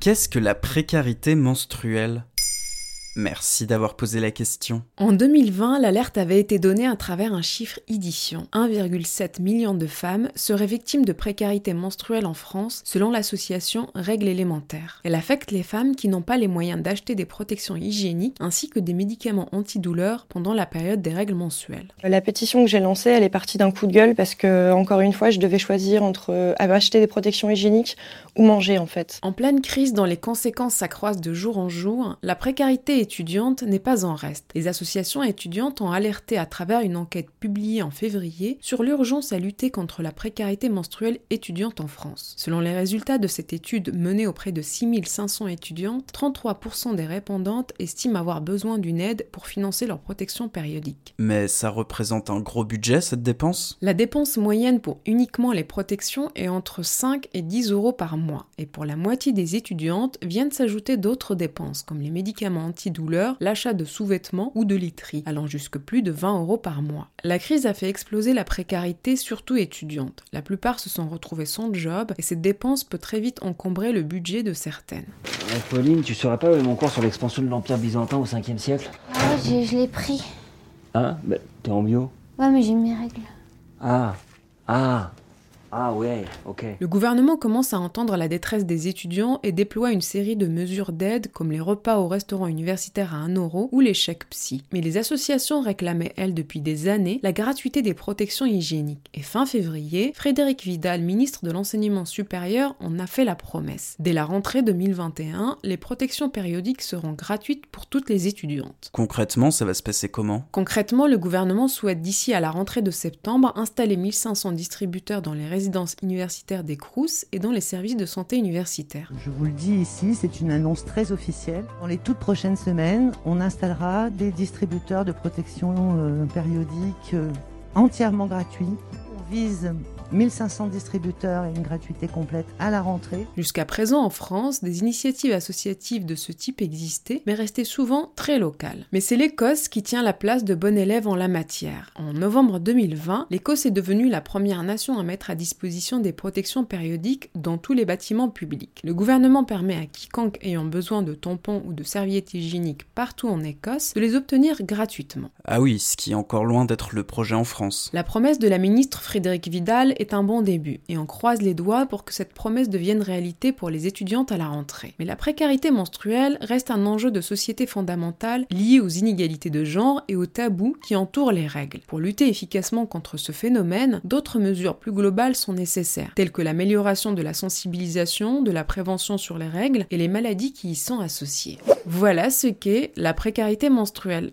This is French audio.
Qu'est-ce que la précarité menstruelle? Merci d'avoir posé la question. En 2020, l'alerte avait été donnée à travers un chiffre édition. 1,7 million de femmes seraient victimes de précarité menstruelle en France, selon l'association Règles élémentaires. Elle affecte les femmes qui n'ont pas les moyens d'acheter des protections hygiéniques ainsi que des médicaments antidouleurs pendant la période des règles mensuelles. La pétition que j'ai lancée, elle est partie d'un coup de gueule parce que, encore une fois, je devais choisir entre euh, acheter des protections hygiéniques ou manger en fait. En pleine crise dont les conséquences s'accroissent de jour en jour, la précarité étudiante n'est pas en reste. Les associations étudiantes ont alerté à travers une enquête publiée en février sur l'urgence à lutter contre la précarité menstruelle étudiante en France. Selon les résultats de cette étude menée auprès de 6500 étudiantes, 33% des répondantes estiment avoir besoin d'une aide pour financer leur protection périodique. Mais ça représente un gros budget cette dépense? La dépense moyenne pour uniquement les protections est entre 5 et 10 euros par mois et pour la moitié des étudiantes viennent s'ajouter d'autres dépenses comme les médicaments l'achat de sous-vêtements ou de literie, allant jusque plus de 20 euros par mois. La crise a fait exploser la précarité, surtout étudiante. La plupart se sont retrouvés sans job et cette dépense peut très vite encombrer le budget de certaines. Pauline, tu saurais pas où est mon cours sur l'expansion de l'Empire byzantin au 5e siècle? Ah, je, je l'ai pris. Ah, bah, t'es en bio? Ouais, mais j'ai mes règles. Ah, ah, ah ouais, ok. Le gouvernement commence à entendre la détresse des étudiants et déploie une série de mesures d'aide comme les repas au restaurant universitaire à 1 euro ou les chèques psy. Mais les associations réclamaient, elles, depuis des années, la gratuité des protections hygiéniques. Et fin février, Frédéric Vidal, ministre de l'Enseignement supérieur, en a fait la promesse. Dès la rentrée 2021, les protections périodiques seront gratuites pour toutes les étudiantes. Concrètement, ça va se passer comment? Concrètement, le gouvernement souhaite d'ici à la rentrée de septembre installer 1500 distributeurs dans les résidence universitaire des CRUS et dans les services de santé universitaires. Je vous le dis ici, c'est une annonce très officielle. Dans les toutes prochaines semaines, on installera des distributeurs de protection euh, périodique euh, entièrement gratuits. On vise 1500 distributeurs et une gratuité complète à la rentrée. Jusqu'à présent en France, des initiatives associatives de ce type existaient, mais restaient souvent très locales. Mais c'est l'Écosse qui tient la place de bon élève en la matière. En novembre 2020, l'Écosse est devenue la première nation à mettre à disposition des protections périodiques dans tous les bâtiments publics. Le gouvernement permet à quiconque ayant besoin de tampons ou de serviettes hygiéniques partout en Écosse de les obtenir gratuitement. Ah oui, ce qui est encore loin d'être le projet en France. La promesse de la ministre Frédéric Vidal est un bon début et on croise les doigts pour que cette promesse devienne réalité pour les étudiantes à la rentrée. Mais la précarité menstruelle reste un enjeu de société fondamental lié aux inégalités de genre et aux tabous qui entourent les règles. Pour lutter efficacement contre ce phénomène, d'autres mesures plus globales sont nécessaires, telles que l'amélioration de la sensibilisation, de la prévention sur les règles et les maladies qui y sont associées. Voilà ce qu'est la précarité menstruelle.